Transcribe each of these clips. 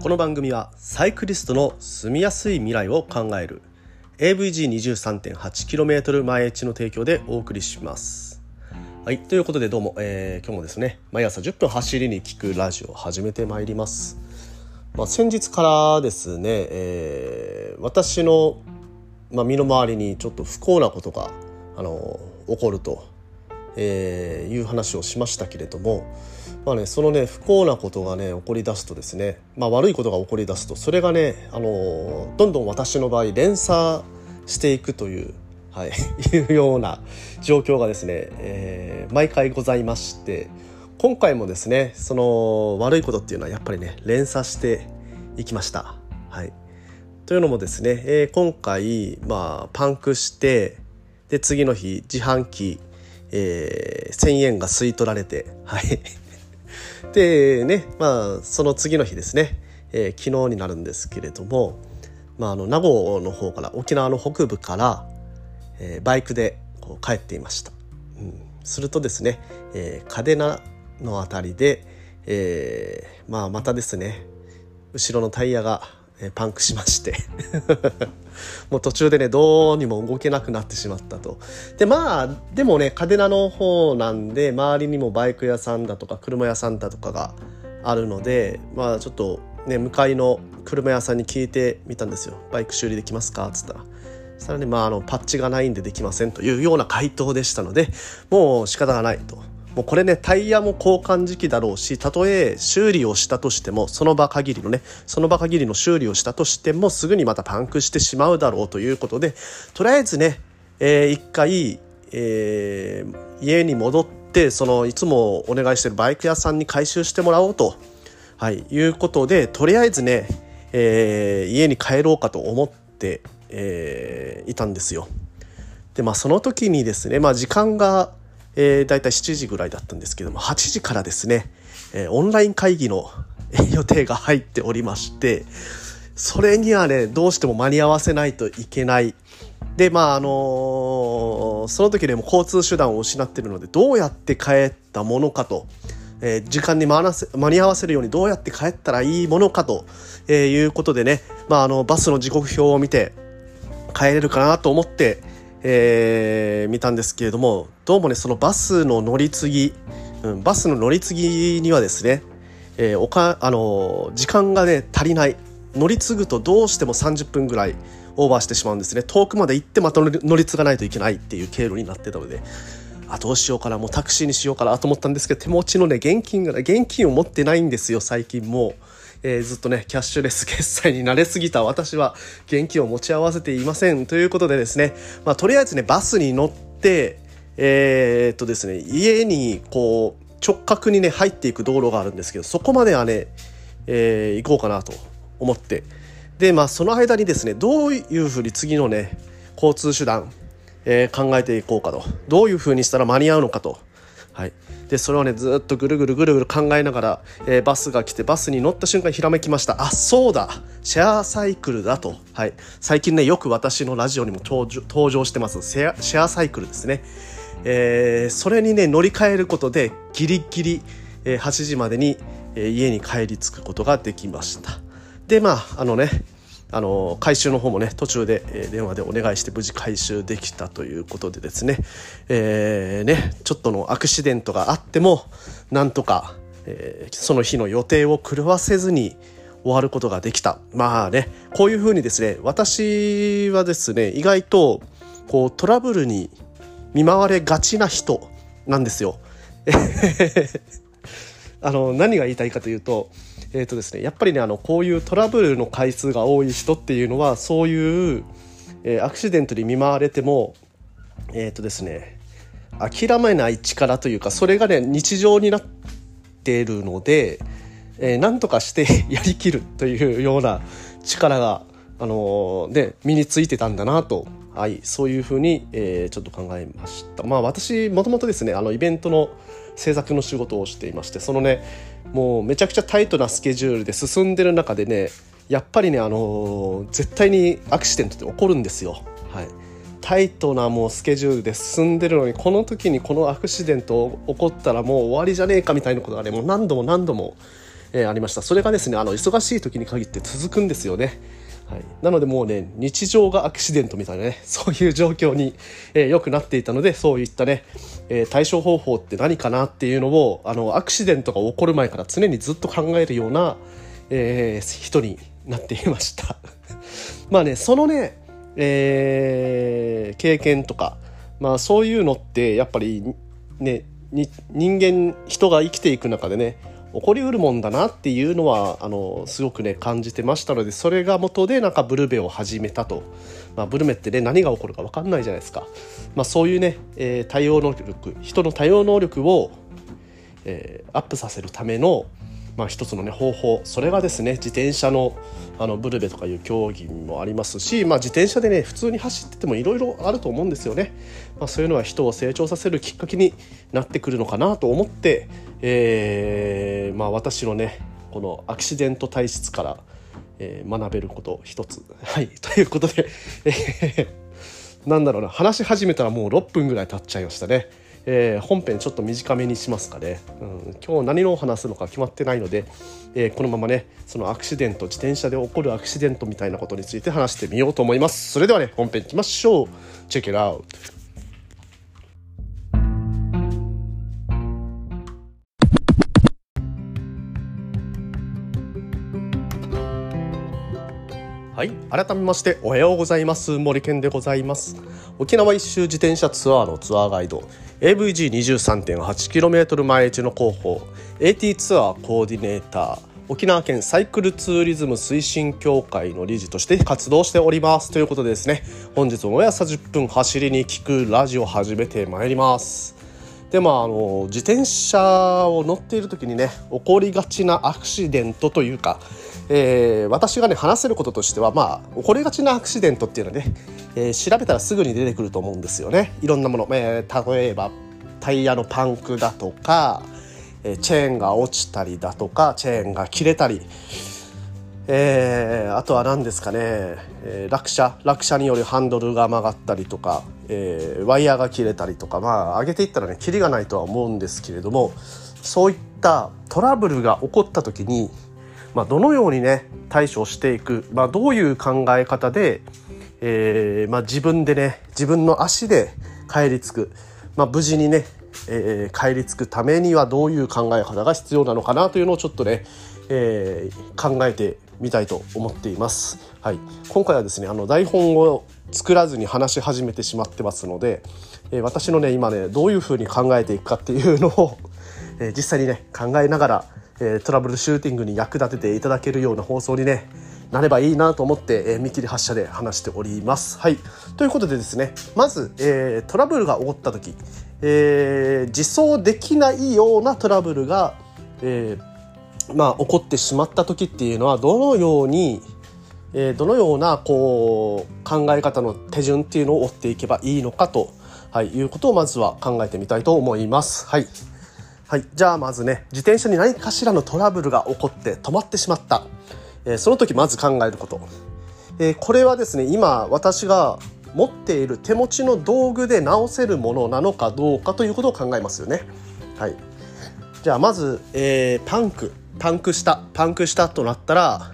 この番組はサイクリストの住みやすい未来を考える AVG23.8km 前地の提供でお送りします。はい、ということでどうも、えー、今日もですね毎朝10分走りに聞くラジオを始めてまいります。まあ、先日からですね、えー、私の、まあ、身の回りにちょっと不幸なことがあの起こると、えー、いう話をしましたけれども、まあね、そのね不幸なことがね起こりだすとですね、まあ、悪いことが起こりだすとそれがねあのどんどん私の場合連鎖していくという、はい、いうような状況がですね、えー、毎回ございまして今回もですねその悪いことっていうのはやっぱりね連鎖していきました。はい、というのもですね、えー、今回、まあ、パンクしてで次の日自販機、えー、1,000円が吸い取られて、はいでね、まあ、その次の日ですね、えー、昨日になるんですけれども、まあ、あの名護の方から沖縄の北部から、えー、バイクでこう帰っていました。うん、するとですね、えー、嘉手納の辺りで、えー、まあ、またですね後ろのタイヤがパンクしまして。もう途中でねどうにも動けなくなってしまったと。でまあでもね嘉手納の方なんで周りにもバイク屋さんだとか車屋さんだとかがあるのでまあちょっとね向かいの車屋さんに聞いてみたんですよ「バイク修理できますか?」っつったら。そしたらね、まあ、あのパッチがないんでできませんというような回答でしたのでもう仕方がないと。もうこれねタイヤも交換時期だろうしたとえ修理をしたとしてもその場限りのねその場限りの修理をしたとしてもすぐにまたパンクしてしまうだろうということでとりあえずね、えー、一回、えー、家に戻ってそのいつもお願いしてるバイク屋さんに回収してもらおうと、はい、いうことでとりあえずね、えー、家に帰ろうかと思って、え、いたんですよ。でまあその時にですね、まあ、時間がえー、大体7時ぐらいだったんですけども8時からですね、えー、オンライン会議の予定が入っておりましてそれにはねどうしても間に合わせないといけない。でまああのー、その時でも交通手段を失ってるのでどうやって帰ったものかと、えー、時間に間に合わせるようにどうやって帰ったらいいものかと、えー、いうことでね、まあ、あのバスの時刻表を見て帰れるかなと思って、えー、見たんですけれどもどうもねそのバスの乗り継ぎ、うん、バスの乗り継ぎにはですね、えー、おかあの時間がね足りない乗り継ぐとどうしても30分ぐらいオーバーしてしまうんですね遠くまで行ってまた乗り継がないといけないっていう経路になってたのであどうしようかなもうタクシーにしようかなと思ったんですけど手持ちのね現金が現金を持ってないんですよ最近もう。えー、ずっとね、キャッシュレス 決済に慣れすぎた私は現金を持ち合わせていません。ということでですね、まあ、とりあえずね、バスに乗って、えー、っとですね、家にこう、直角にね、入っていく道路があるんですけど、そこまではね、えー、行こうかなと思って。で、まあ、その間にですね、どういうふうに次のね、交通手段、えー、考えていこうかと。どういうふうにしたら間に合うのかと。はい、でそれをねずっとぐるぐるぐるぐる考えながら、えー、バスが来てバスに乗った瞬間ひらめきました。あそうだ。シェアサイクルだと、はい、最近ねよく私のラジオにも登場してます。シェアシェアサイクルですね、えー、それにね乗り換えることでギリギリ、8時までに、家に帰り着くことができました。でまああのねあの回収の方もね途中で、電話でお願いして無事回収できたということでですね,、えーね、ちょっとのアクシデントがあってもなんとか、えー、その日の予定を狂わせずに終わることができた。まあねこういうふうにですね私はですね意外とこうトラブルに見舞われがちな人なんですよ。あの何が言いたいかというとえーとですね、やっぱりねあのこういうトラブルの回数が多い人っていうのはそういう、えー、アクシデントに見舞われてもえっ、ー、とですね諦めない力というかそれがね日常になっているので、えー、何とかして やりきるというような力が、あのー、で身についてたんだなと、はい、そういうふうに、えー、ちょっと考えました。まあ私もともとですねあのイベントの制作の仕事をしていましてそのねもうめちゃくちゃタイトなスケジュールで進んでる中でねやっぱりねあのー、絶対にアクシデントって起こるんですよ。はいタイトなもうスケジュールで進んでるのにこの時にこのアクシデント起こったらもう終わりじゃねえかみたいなことがねもう何度も何度も、えー、ありましたそれがですねあの忙しい時に限って続くんですよねはい、なのでもうね日常がアクシデントみたいなね そういう状況に、えー、よくなっていたのでそういったね、えー、対処方法って何かなっていうのをあのアクシデントが起こる前から常にずっと考えるような、えー、人になっていました。まあねそのね、え、経験とかまあそういうのってやっぱりね人間人が生きていく中でね起こりうるもんだなっていうのはあのすごくね感じてましたのでそれが元でなんかブルベを始めたと、まあ、ブルメってね何が起こるか分かんないじゃないですか、まあ、そういうね、えー、対応能力人の対応能力を、えー、アップさせるためのまあ、一つの、ね、方法それがですね自転車のあのブルベとかいう競技もありますし、まあ、自転車でね普通に走っててもいろいろあると思うんですよね、まあ、そういうのは人を成長させるきっかけになってくるのかなと思って、えーまあ、私のねこのアクシデント体質から、えー、学べること一つ。はい、ということで、えー、なんだろうな話し始めたらもう6分ぐらい経っちゃいましたね。えー、本編ちょっと短めにしますかね、うん、今日何を話すのか決まってないので、えー、このままねそのアクシデント自転車で起こるアクシデントみたいなことについて話してみようと思いますそれではね本編いきましょうチェック it out はい。改めまして、おはようございます。森健でございます。沖縄一周自転車ツアーのツアーガイド、AVG23.8km 毎日の広報 AT ツアーコーディネーター沖縄県サイクルツーリズム推進協会の理事として活動しております。ということでですね本日も朝10分走りに聞くラジオ始めてまいります。でもあの自転車を乗っている時にね起こりがちなアクシデントというか、えー、私がね話せることとしてはまあ起こりがちなアクシデントっていうのはねえー、調べたらすぐに出てくると思うんですよね。いろんなもの、えー、例えばタイヤのパンクだとか、え、チェーンが落ちたりだとかチェーンが切れたり、え、あとは何ですかね、え、落車。落車によるハンドルが曲がったりとか、え、ワイヤーが切れたりとか。まあ上げていったらねキリがないとは思うんですけれどもそういったトラブルが起こった時に、まあ、どのようにね対処していく、まあ、どういう考え方でえーまあ、自分でね自分の足で帰り着く、まあ、無事にね、えー、帰り着くためにはどういう考え方が必要なのかなというのをちょっとね、えー、考えてみたいと思っています。はい、今回はですねあの台本を作らずに話し始めてしまってますので、えー、私のね今ねどういうふうに考えていくかっていうのを、えー、実際にね考えながら、え、トラブルシューティングに役立てていただけるような放送にねなればいいなと思って、えー、見切り発車で話しております。はい。ということでですね、まず、えー、トラブルが起こった時、えー、自走できないようなトラブルが、えー、まあ、起こってしまった時っていうのは、どのように、えー、どのようなこう考え方の手順っていうのを追っていけばいいのかと、はい、いうことをまずは考えてみたいと思います。はい。はい。じゃあまずね、自転車に何かしらのトラブルが起こって止まってしまった。えその時まず考えること、えこれはですね今私が持っている手持ちの道具で直せるものなのかどうかということを考えますよね。はい、じゃあまず、えー、パンクパンクしたパンクしたとなったら、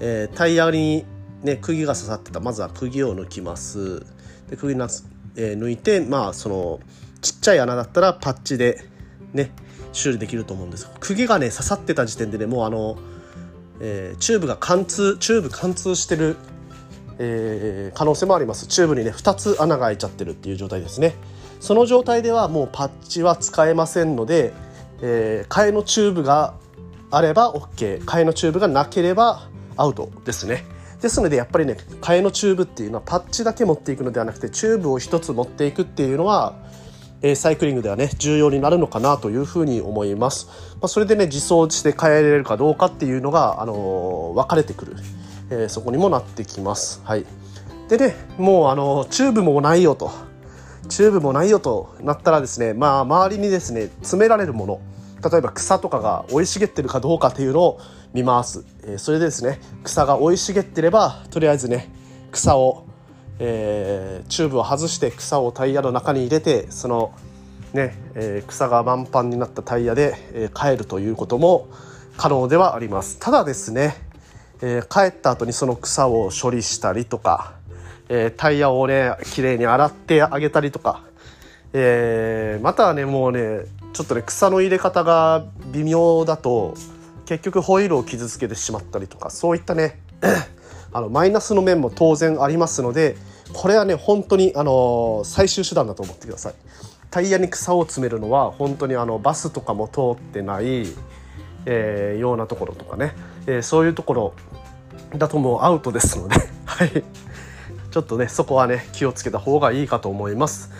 え、タイヤに、ね、釘が刺さってたまずは釘を抜きますで釘な、え、抜いてまあそのちっちゃい穴だったらパッチでね修理できると思うんです。釘がね刺さってた時点でねもうあのえー、チューブが貫通チューブ貫通してる、えー、可能性もあります。チューブにね2つ穴が開いちゃってるっていう状態ですね。その状態ではもうパッチは使えませんので、えー、替えのチューブがあれば OK 替えのチューブがなければアウトですね。ですのでやっぱりね替えのチューブっていうのはパッチだけ持っていくのではなくてチューブを1つ持っていくっていうのはサイクリングではね重要になるのかなというふうに思います。まあ、それでね自走して帰れるかどうかっていうのが、あの、分かれてくる、えー、そこにもなってきます。はい、でねもう、あのチューブもないよと。チューブもないよとなったらですねまあ周りにですね詰められるもの。例えば草とかが生い茂ってるかどうかっていうのを見ます、えー、それでですね草が生い茂ってればとりあえずね草をえー、チューブを外して草をタイヤの中に入れてそのね、えー、草がパンパンになったタイヤで、えー、帰るということも可能ではあります。ただですね、えー、帰った後にその草を処理したりとか、え、タイヤをね綺麗に洗ってあげたりとか、え、またはねもうねちょっとね草の入れ方が微妙だと結局ホイールを傷つけてしまったりとかそういったねあのマイナスの面も当然ありますのでこれはね本当にあの最終手段だと思ってください。タイヤに草を詰めるのは本当にあのバスとかも通ってない、えー、ようなところとかね、えー、そういうところだともうアウトですので はいちょっとねそこはね気をつけた方がいいかと思います。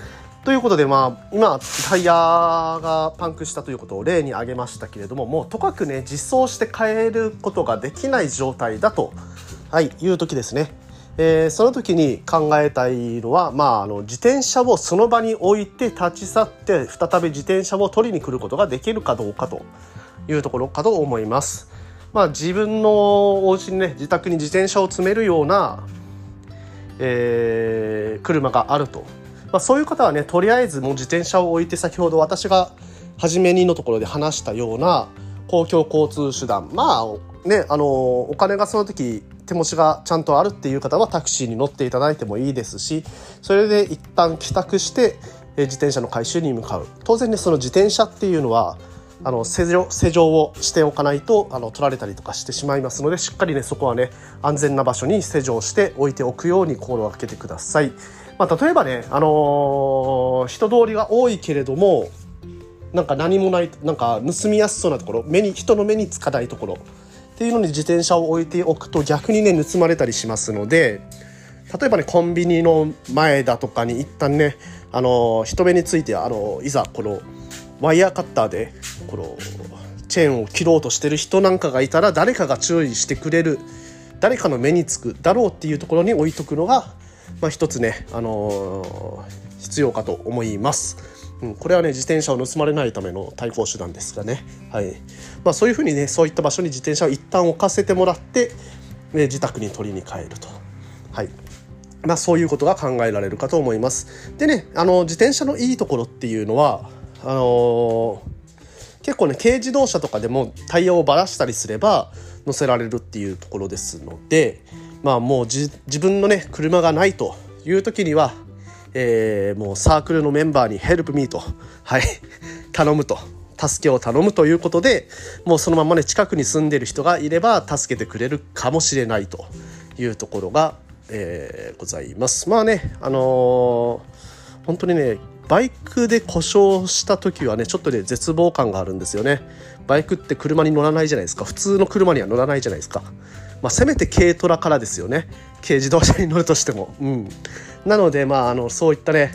ということでまあ今タイヤがパンクしたということを例に挙げましたけれどももうとかくね実装して変えることができない状態だと、はい、いう時ですね。えー、その時に考えたいのは、まあ、あの自転車をその場に置いて立ち去って再び自転車を取りに来ることができるかどうかというところかと思います。まあ、自分のお家にね自宅に自転車を積めるような、えー、車があるとまあ、そういう方はねとりあえずもう自転車を置いて先ほど私が初めにのところで話したような公共交通手段まあねあのお金がその時手持ちがちゃんとあるっていう方はタクシーに乗っていただいてもいいですしそれで一旦帰宅して自転車の回収に向かう当然ねその自転車っていうのはあの施錠施錠をしておかないとあの取られたりとかしてしまいますのでしっかりねそこはね安全な場所に施錠して置いておくように心がけてください。まあ、例えばね、あのー、人通りが多いけれどもなんか何もないなんか盗みやすそうなところ目に人の目につかないところっていうのに自転車を置いておくと逆にね盗まれたりしますので例えばねコンビニの前だとかに一旦ね、あの、人目について、あの、いざこのワイヤーカッターでこのチェーンを切ろうとしてる人なんかがいたら誰かが注意してくれる誰かの目につくだろうっていうところに置いとくのがまあ、一つね、あの、必要かと思います。うん、これはね自転車を盗まれないための対抗手段ですがね、はいまあ、そういうふうにねそういった場所に自転車を一旦置かせてもらって、ね、自宅に取りに帰ると。はいまあ、そういうことが考えられるかと思います。でね、あの自転車のいいところっていうのはあのー、結構ね軽自動車とかでもタイヤをばらしたりすれば乗せられるっていうところですので、まあもう自分のね車がないという時には、えー、もうサークルのメンバーにヘルプミーとはい 頼むと助けを頼むということでもうそのままね近くに住んでる人がいれば助けてくれるかもしれないというところが、えー、ございます。まあねあのー、本当にねバイクで故障した時はねちょっとね絶望感があるんですよね。バイクって車に乗らないじゃないですか。普通の車には乗らないじゃないですか。まあ、せめて軽トラからですよね。軽自動車に乗るとしても、うん、なのでまああのそういったね、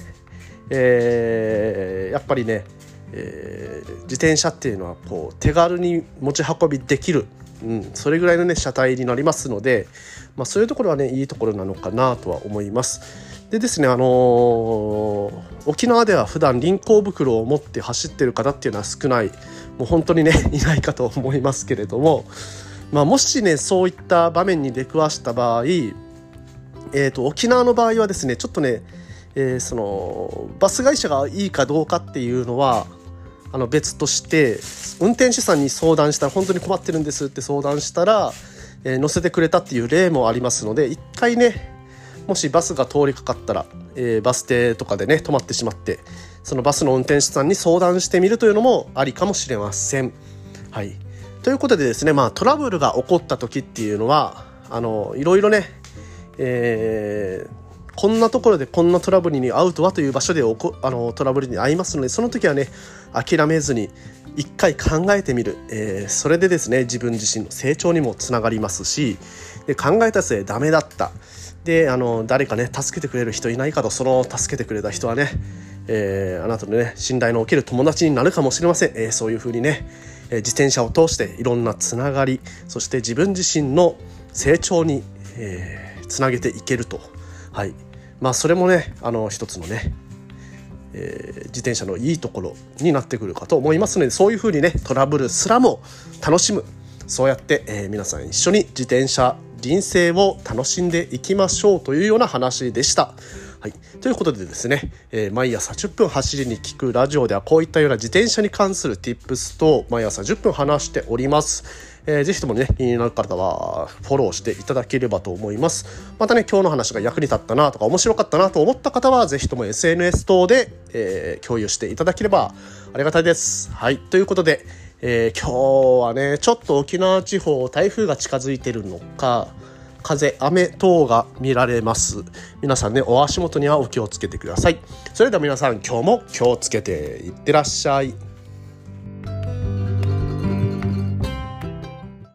えー、やっぱりね、えー、自転車っていうのはこう手軽に持ち運びできる、うん、それぐらいのね車体になりますので、まあ、そういうところはねいいところなのかなとは思います。でですね、あのー、沖縄では普段輪行袋を持って走ってる方っていうのは少ない。もう本当にね いないかと思いますけれども、まあ、もしねそういった場面に出くわした場合、えーと、沖縄の場合はですねちょっとね、えー、そのバス会社がいいかどうかっていうのはあの別として運転手さんに相談したら本当に困ってるんですって相談したら、えー、乗せてくれたっていう例もありますので一回ねもしバスが通りかかったら、えー、バス停とかでね止まってしまってそのバスの運転手さんに相談してみるというのもありかもしれません。はいということでですね、まあ、トラブルが起こった時っていうのはあのいろいろね、えー、こんなところでこんなトラブルに遭うとはという場所であのトラブルに遭いますのでその時はね諦めずに一回考えてみる、えー、それでですね自分自身の成長にもつながりますしで考えた末ダメだった。であの誰かね助けてくれる人いないかとその助けてくれた人はね、えー、あなたのね信頼のおける友達になるかもしれません、えー、そういうふうにねえ自転車を通していろんなつながりそして自分自身の成長に、えー、つなげていけると、はいまあ、それもねあの一つのね、えー、自転車のいいところになってくるかと思いますのでそういうふうにねトラブルすらも楽しむそうやって、えー、皆さん一緒に自転車人生を楽しんでいきましょうというような話でした。はい、ということでですね、えー、毎朝10分走りに聞くラジオではこういったような自転車に関する Tips と毎朝10分話しております。えー、ぜひともね、気になる方はフォローしていただければと思います。またね、今日の話が役に立ったなとか面白かったなと思った方は、ぜひとも SNS 等で、えー、共有していただければありがたいです。はい、ということで、えー、今日はね、ちょっと沖縄地方台風が近づいてるのか、風、雨等が見られます。皆さんね、お足元にはお気をつけてください。それでは皆さん、今日も気をつけていってらっしゃい。